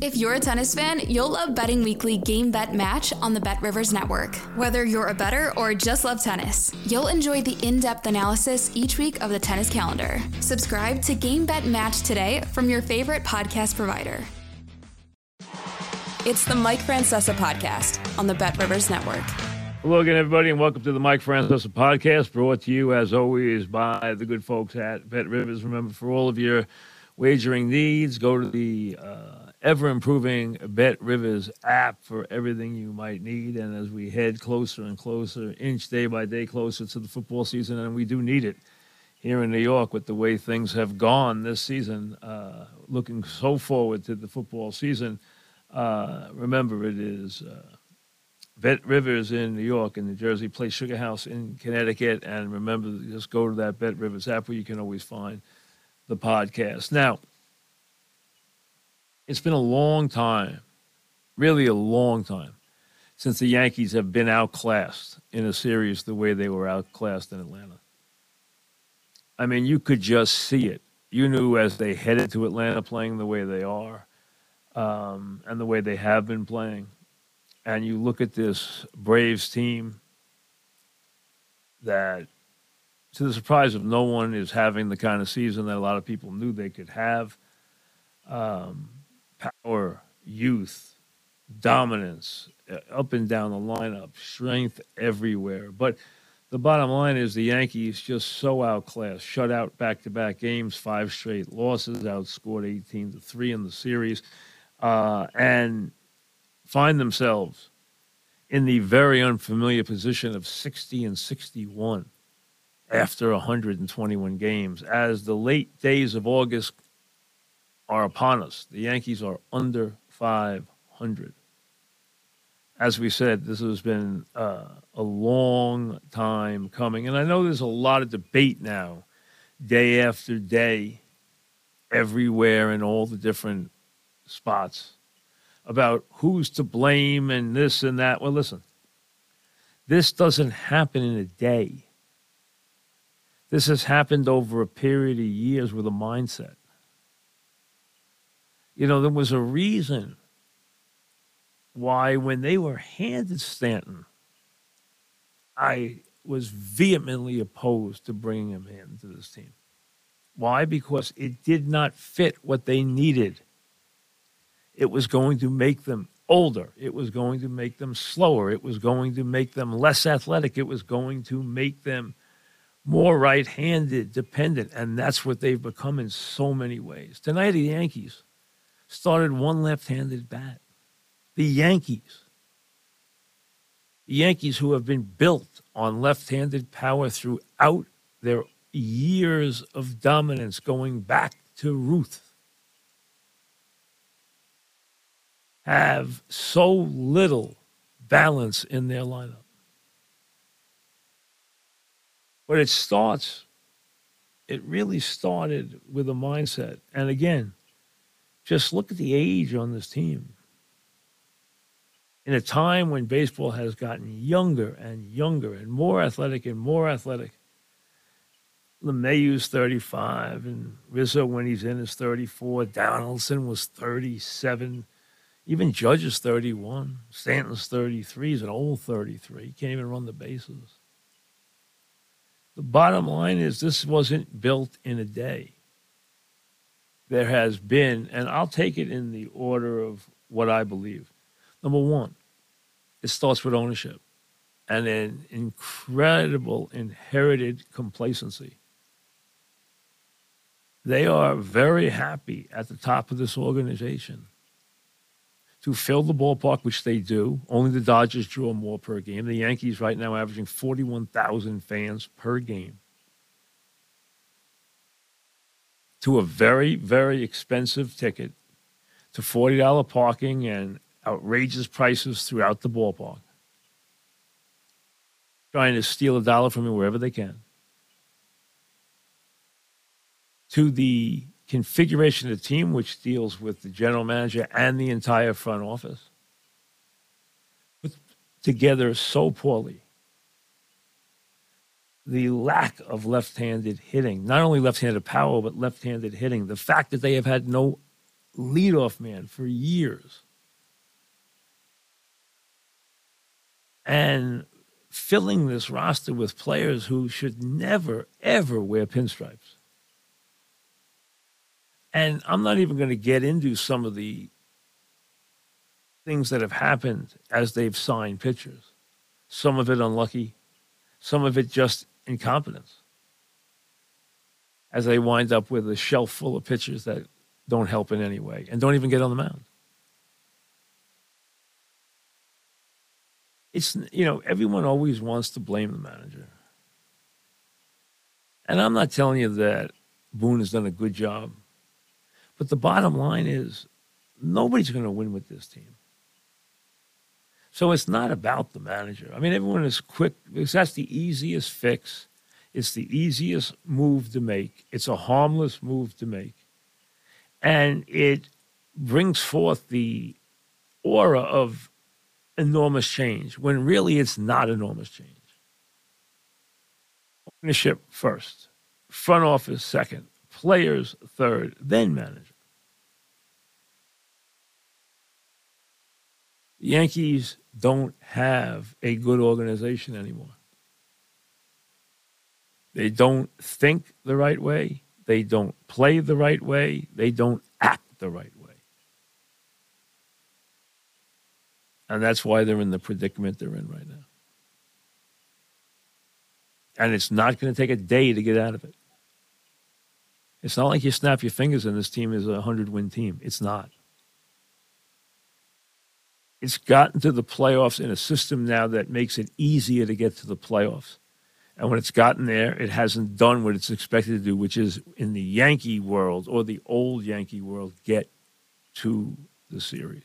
If you're a tennis fan, you'll love Betting Weekly Game Bet Match on the Bet Rivers Network. Whether you're a better or just love tennis, you'll enjoy the in depth analysis each week of the tennis calendar. Subscribe to Game Bet Match today from your favorite podcast provider. It's the Mike Francesa podcast on the Bet Rivers Network. Hello again, everybody, and welcome to the Mike Francesa podcast, brought to you, as always, by the good folks at Bet Rivers. Remember, for all of your wagering needs, go to the uh, ever improving Bet Rivers app for everything you might need. And as we head closer and closer, inch day by day closer to the football season, and we do need it here in New York with the way things have gone this season, uh, looking so forward to the football season. Uh, remember, it is. Uh, Bet Rivers in New York and New Jersey, play Sugar House in Connecticut, and remember, just go to that Bet Rivers app where you can always find the podcast. Now, it's been a long time, really a long time, since the Yankees have been outclassed in a series the way they were outclassed in Atlanta. I mean, you could just see it. You knew as they headed to Atlanta playing the way they are um, and the way they have been playing. And you look at this Braves team that, to the surprise of no one, is having the kind of season that a lot of people knew they could have. Um, power, youth, dominance, uh, up and down the lineup, strength everywhere. But the bottom line is the Yankees just so outclassed, shut out back to back games, five straight losses, outscored 18 to 3 in the series, uh, and find themselves in the very unfamiliar position of 60 and 61 after 121 games as the late days of August are upon us. The Yankees are under 500. As we said, this has been uh, a long time coming. And I know there's a lot of debate now, day after day, everywhere in all the different spots, about who's to blame and this and that. Well, listen, this doesn't happen in a day. This has happened over a period of years with a mindset. You know, there was a reason why when they were handed Stanton, I was vehemently opposed to bringing him into this team. Why? Because it did not fit what they needed. It was going to make them older. It was going to make them slower. It was going to make them less athletic. It was going to make them more right handed, dependent. And that's what they've become in so many ways. Tonight, the Yankees started one left handed bat. The Yankees. The Yankees, who have been built on left handed power throughout their years of dominance, going back to Ruth, have so little balance in their lineup. But it starts, it really started with a mindset. And again, just look at the age on this team. In a time when baseball has gotten younger and younger and more athletic and more athletic, LeMahieu's 35, and Rizzo, when he's in, is 34. Donaldson was 37. Even Judge is 31. Stanton's 33. He's an old 33. He can't even run the bases. The bottom line is this wasn't built in a day there has been, and I'll take it in the order of what I believe. Number one, it starts with ownership and an incredible inherited complacency. They are very happy at the top of this organization to fill the ballpark, which they do. Only the Dodgers draw more per game. The Yankees right now averaging 41,000 fans per game. To a very, very expensive ticket to $40 parking and outrageous prices throughout the ballpark. trying to steal a dollar from you wherever they can, to the configuration of the team, which deals with the general manager and the entire front office, put together so poorly. The lack of left handed hitting, not only left handed power, but left handed hitting, the fact that they have had no leadoff man for years. And filling this roster with players who should never, ever wear pinstripes. And I'm not even going to get into some of the things that have happened as they've signed pitchers. Some of it unlucky, some of it just incompetence. As they wind up with a shelf full of pitchers that don't help in any way and don't even get on the mound. It's, you know, everyone always wants to blame the manager. And I'm not telling you that Boone has done a good job. But the bottom line is nobody's going to win with this team. So it's not about the manager. I mean, everyone is quick because that's the easiest fix. It's the easiest move to make. It's a harmless move to make. And it brings forth the aura of enormous change when really it's not enormous change. Ownership first, front office second, players third, then manager. Yankees don't have a good organization anymore. They don't think the right way. They don't play the right way. They don't act the right way. And that's why they're in the predicament they're in right now. And it's not going to take a day to get out of it. It's not like you snap your fingers and this team is a 100 win team. It's not. It's gotten to the playoffs in a system now that makes it easier to get to the playoffs. And when it's gotten there, it hasn't done what it's expected to do, which is in the Yankee world or the old Yankee world, get to the series.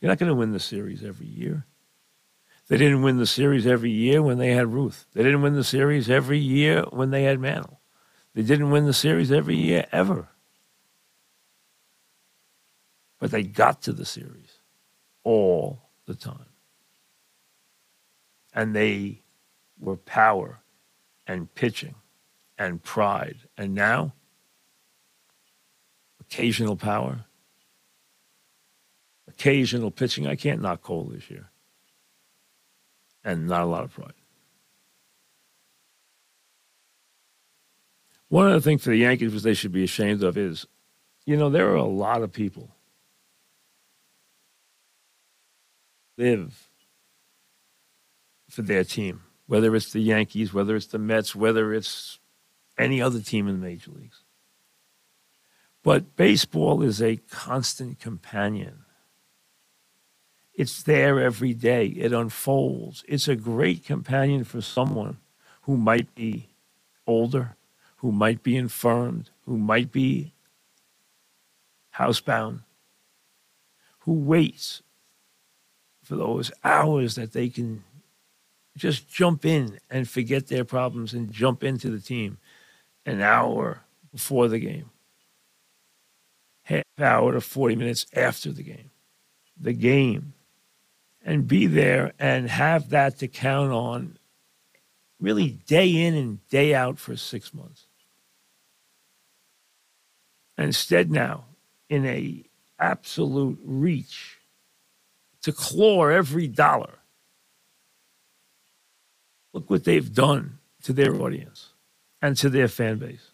You're not going to win the series every year. They didn't win the series every year when they had Ruth. They didn't win the series every year when they had Mantle. They didn't win the series every year ever. But they got to the series all the time. And they were power and pitching and pride. And now, occasional power, occasional pitching. I can't knock Cole this year. And not a lot of pride. One of the things for the Yankees which they should be ashamed of is, you know, there are a lot of people live for their team, whether it's the Yankees, whether it's the Mets, whether it's any other team in the major leagues. But baseball is a constant companion. It's there every day. It unfolds. It's a great companion for someone who might be older, who might be infirmed, who might be housebound, who waits for those hours that they can just jump in and forget their problems and jump into the team an hour before the game, half hour to 40 minutes after the game, the game, and be there and have that to count on really day in and day out for six months. And instead now, in a absolute reach to claw every dollar, look what they've done to their audience and to their fan base.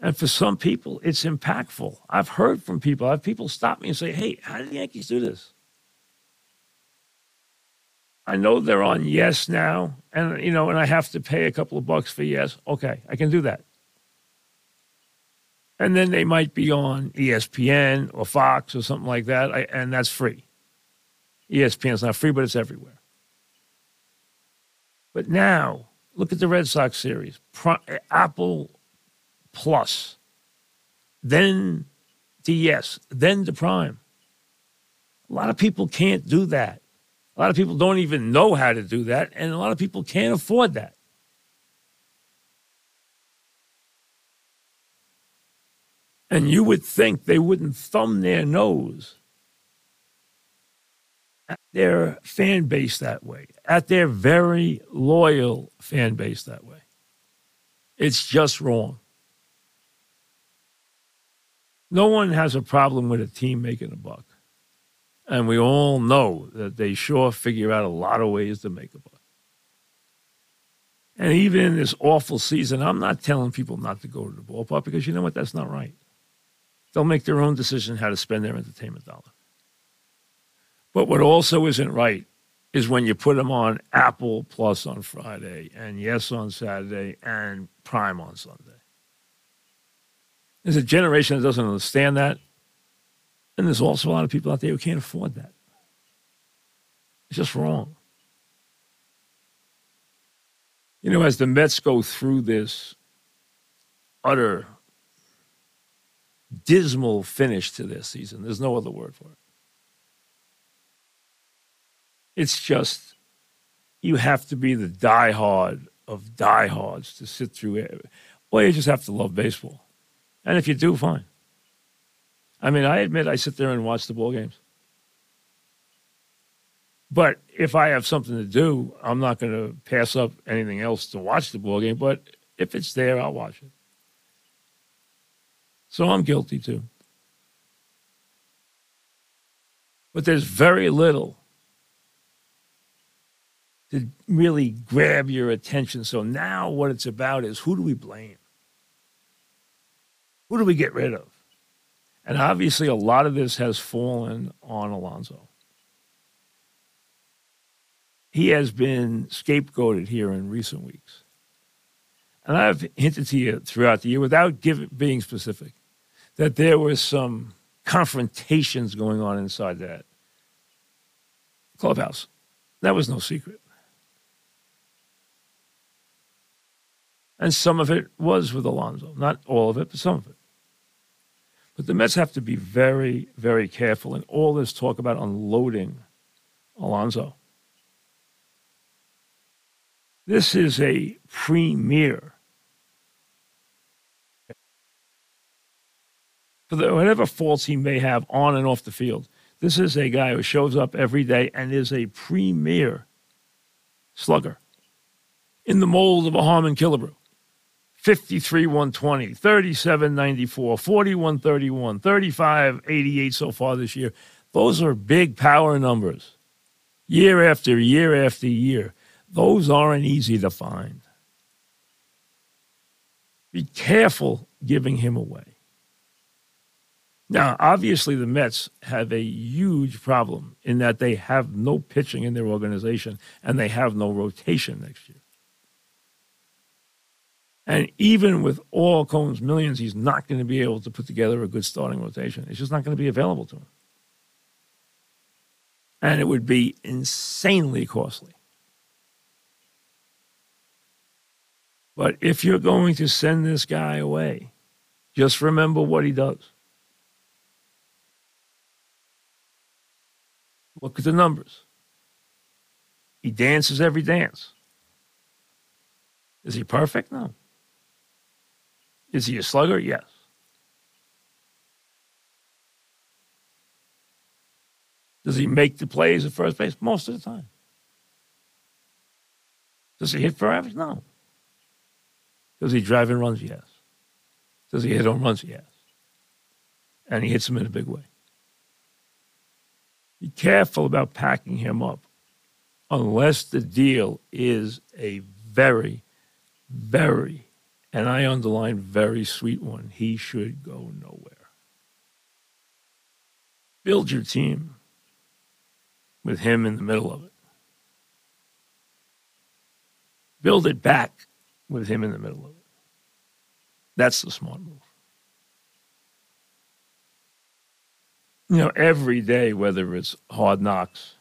And for some people, it's impactful. I've heard from people, I have people stop me and say, hey, how did the Yankees do this? I know they're on Yes now, and you know, and I have to pay a couple of bucks for Yes. Okay, I can do that. And then they might be on ESPN or Fox or something like that, I, and that's free. ESPN's not free, but it's everywhere. But now, look at the Red Sox series Apple Plus, then DS, then to Prime. A lot of people can't do that. A lot of people don't even know how to do that, and a lot of people can't afford that. And you would think they wouldn't thumb their nose at their fan base that way, at their very loyal fan base that way. It's just wrong. No one has a problem with a team making a buck. And we all know that they sure figure out a lot of ways to make a buck. And even in this awful season, I'm not telling people not to go to the ballpark because you know what? That's not right. They'll make their own decision how to spend their entertainment dollar. But what also isn't right is when you put them on Apple Plus on Friday and Yes on Saturday and Prime on Sunday. There's a generation that doesn't understand that. And there's also a lot of people out there who can't afford that. It's just wrong. You know, as the Mets go through this utter dismal finish to their season, there's no other word for it. It's just, you have to be the diehard of diehards to sit through it. Or you just have to love baseball. And if you do, fine. I mean, I admit I sit there and watch the ball games. But if I have something to do, I'm not going to pass up anything else to watch the ball game. But if it's there, I'll watch it. So I'm guilty too. But there's very little to really grab your attention. So now what it's about is who do we blame? Who do we get rid of? And obviously, a lot of this has fallen on Alonso. He has been scapegoated here in recent weeks. And I've hinted to you throughout the year, without being specific, that there were some confrontations going on inside that clubhouse. That was no secret. And some of it was with Alonso, Not all of it, but some of it. But the Mets have to be very, very careful in all this talk about unloading Alonso. This is a premier. For the, whatever faults he may have on and off the field, this is a guy who shows up every day and is a premier slugger in the mold of a Harmon Killebrew. 53 120, 37 94, 41 31, 35 88 so far this year. Those are big power numbers. Year after year after year. Those aren't easy to find. Be careful giving him away. Now, obviously, the Mets have a huge problem in that they have no pitching in their organization and they have no rotation next year. And even with all Cohen's millions, he's not going to be able to put together a good starting rotation. It's just not going to be available to him. And it would be insanely costly. But if you're going to send this guy away, just remember what he does. Look at the numbers. He dances every dance. Is he perfect? No. Is he a slugger? Yes. Does he make the plays at first base? Most of the time. Does he hit for average? No. Does he drive in runs? Yes. Does he hit on runs? Yes. And he hits them in a big way. Be careful about packing him up unless the deal is a very, very and I underline very sweet one. He should go nowhere. Build your team with him in the middle of it. Build it back with him in the middle of it. That's the smart move. You know, every day, whether it's hard knocks,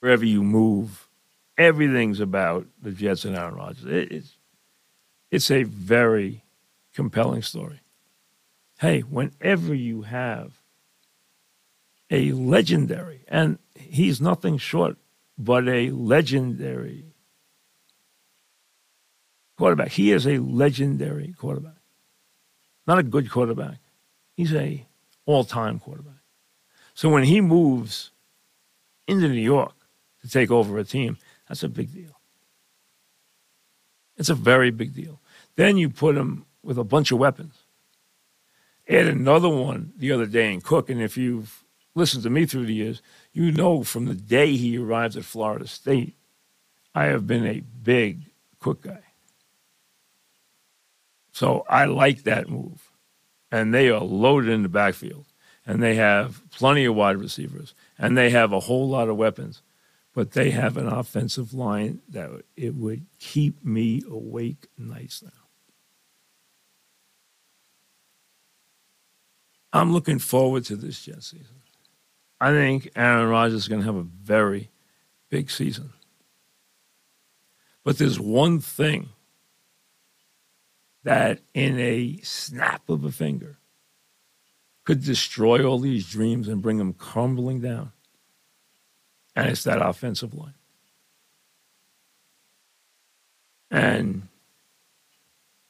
wherever you move, everything's about the Jets and Aaron Rodgers. It, it's it's a very compelling story. Hey, whenever you have a legendary, and he's nothing short but a legendary quarterback. He is a legendary quarterback. Not a good quarterback. He's a all-time quarterback. So when he moves into New York to take over a team, that's a big deal. It's a very big deal. Then you put him with a bunch of weapons. Add another one the other day in Cook, and if you've listened to me through the years, you know from the day he arrived at Florida State, I have been a big Cook guy. So I like that move. And they are loaded in the backfield. And they have plenty of wide receivers. And they have a whole lot of weapons. But they have an offensive line that it would keep me awake nights now. I'm looking forward to this Jet season. I think Aaron Rodgers is going to have a very big season. But there's one thing that, in a snap of a finger, could destroy all these dreams and bring them crumbling down. And it's that offensive line. And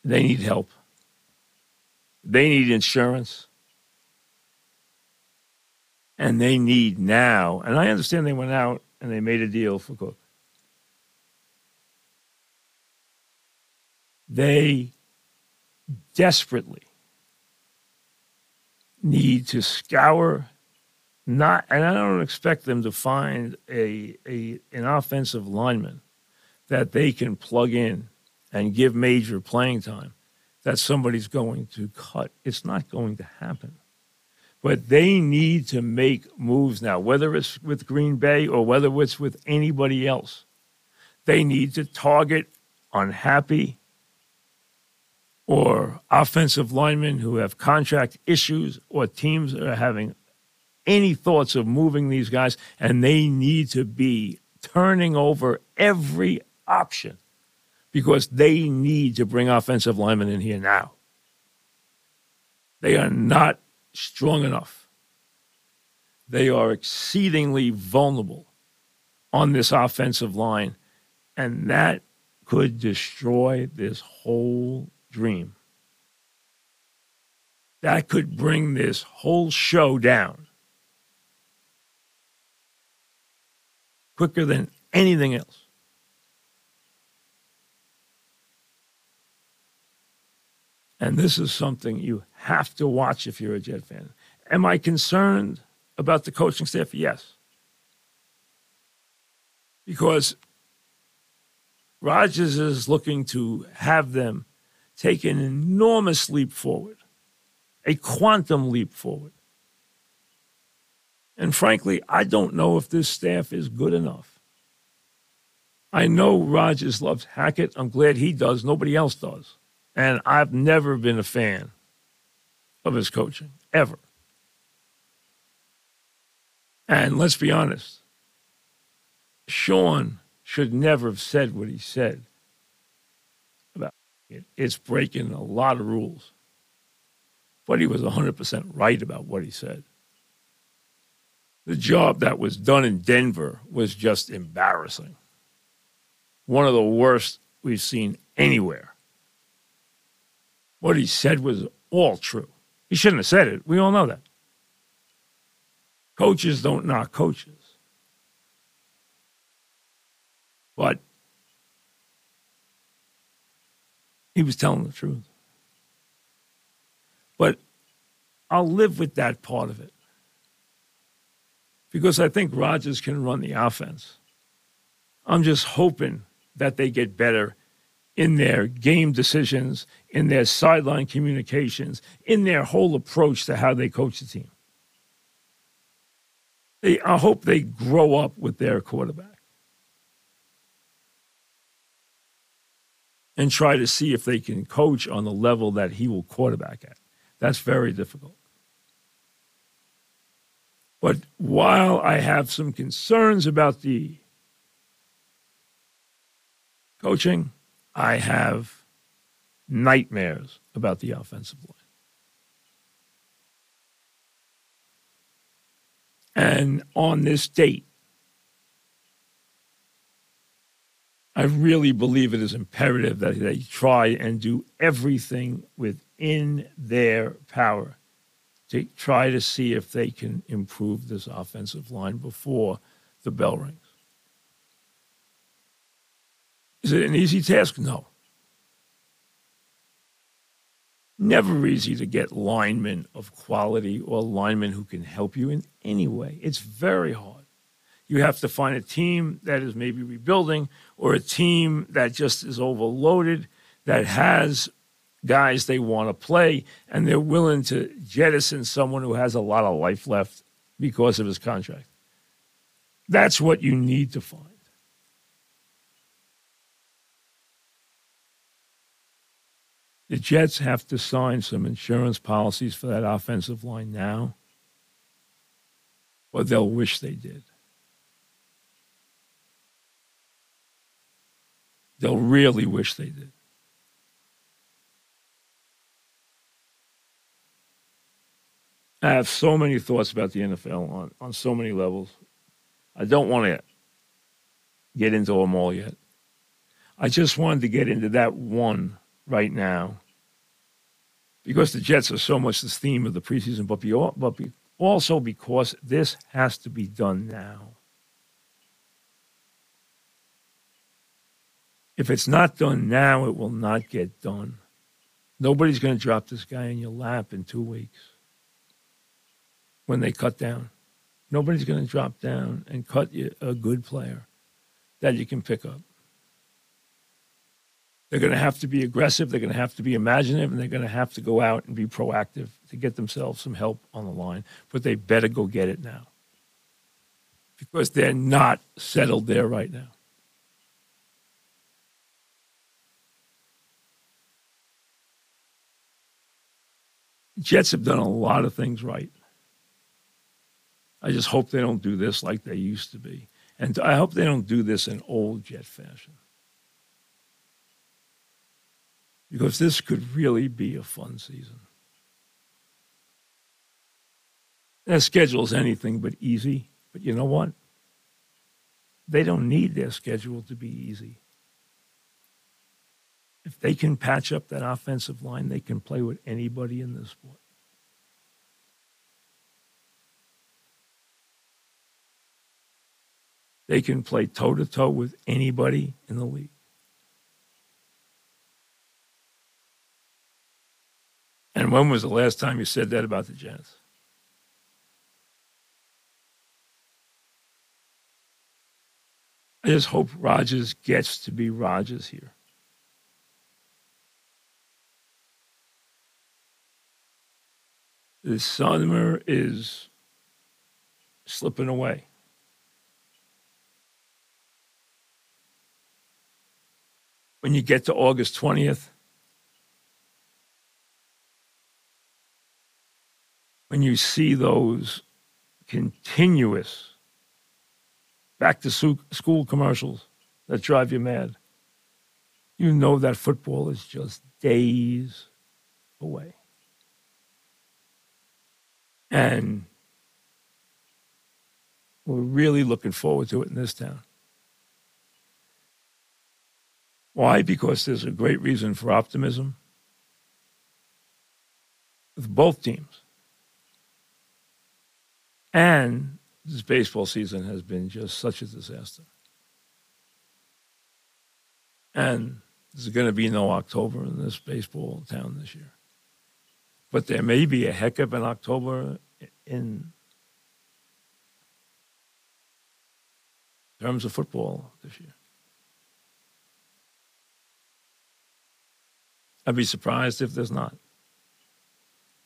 they need help. They need insurance and they need now. And I understand they went out and they made a deal for Cook. They desperately need to scour not and I don't expect them to find a, a an offensive lineman that they can plug in and give major playing time that somebody's going to cut. It's not going to happen. But they need to make moves now, whether it's with Green Bay or whether it's with anybody else. They need to target unhappy or offensive linemen who have contract issues or teams that are having any thoughts of moving these guys, and they need to be turning over every option because they need to bring offensive linemen in here now. They are not strong enough. They are exceedingly vulnerable on this offensive line, and that could destroy this whole dream. That could bring this whole show down quicker than anything else. And this is something you have to watch if you're a Jet fan. Am I concerned about the coaching staff? Yes. Because Rodgers is looking to have them take an enormous leap forward, a quantum leap forward. And frankly, I don't know if this staff is good enough. I know Rodgers loves Hackett. I'm glad he does. Nobody else does. And I've never been a fan of his coaching, ever. And let's be honest, Sean should never have said what he said. It's breaking a lot of rules. But he was 100% right about what he said. The job that was done in Denver was just embarrassing. One of the worst we've seen anywhere what he said was all true. He shouldn't have said it. We all know that. Coaches don't knock coaches. But he was telling the truth. But I'll live with that part of it because I think Rodgers can run the offense. I'm just hoping that they get better in their game decisions, in their sideline communications, in their whole approach to how they coach the team. They, I hope they grow up with their quarterback and try to see if they can coach on the level that he will quarterback at. That's very difficult. But while I have some concerns about the coaching, I have nightmares about the offensive line. And on this date, I really believe it is imperative that they try and do everything within their power to try to see if they can improve this offensive line before the bell rings. Is it an easy task? No. Never easy to get linemen of quality or linemen who can help you in any way. It's very hard. You have to find a team that is maybe rebuilding or a team that just is overloaded, that has guys they want to play, and they're willing to jettison someone who has a lot of life left because of his contract. That's what you need to find. The Jets have to sign some insurance policies for that offensive line now, or they'll wish they did. They'll really wish they did. I have so many thoughts about the NFL on, on so many levels. I don't want to get into them all yet. I just wanted to get into that one right now because the Jets are so much the theme of the preseason, but, be, but be, also because this has to be done now. If it's not done now, it will not get done. Nobody's going to drop this guy in your lap in two weeks when they cut down. Nobody's going to drop down and cut you a good player that you can pick up. They're going to have to be aggressive. They're going to have to be imaginative, and they're going to have to go out and be proactive to get themselves some help on the line. But they better go get it now because they're not settled there right now. Jets have done a lot of things right. I just hope they don't do this like they used to be. And I hope they don't do this in old Jet fashion because this could really be a fun season. Their schedule is anything but easy, but you know what? They don't need their schedule to be easy. If they can patch up that offensive line, they can play with anybody in this sport. They can play toe to toe with anybody in the league. And when was the last time you said that about the Jets? I just hope Rodgers gets to be Rodgers here. The summer is slipping away. When you get to August 20th, when you see those continuous back to school commercials that drive you mad, you know that football is just days away. And we're really looking forward to it in this town. Why? Because there's a great reason for optimism with both teams. And this baseball season has been just such a disaster. And there's going to be no October in this baseball town this year. But there may be a heck of an October in terms of football this year. I'd be surprised if there's not.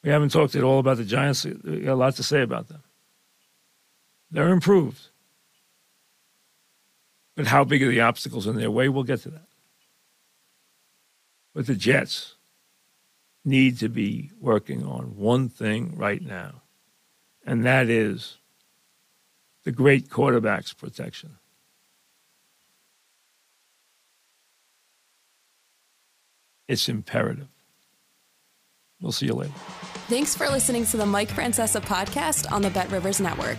We haven't talked at all about the Giants. We got a lot to say about them. They're improved. But how big are the obstacles in their way? We'll get to that. But the Jets need to be working on one thing right now, and that is the great quarterback's protection. It's imperative. We'll see you later. Thanks for listening to the Mike Francesa podcast on the Bet Rivers Network.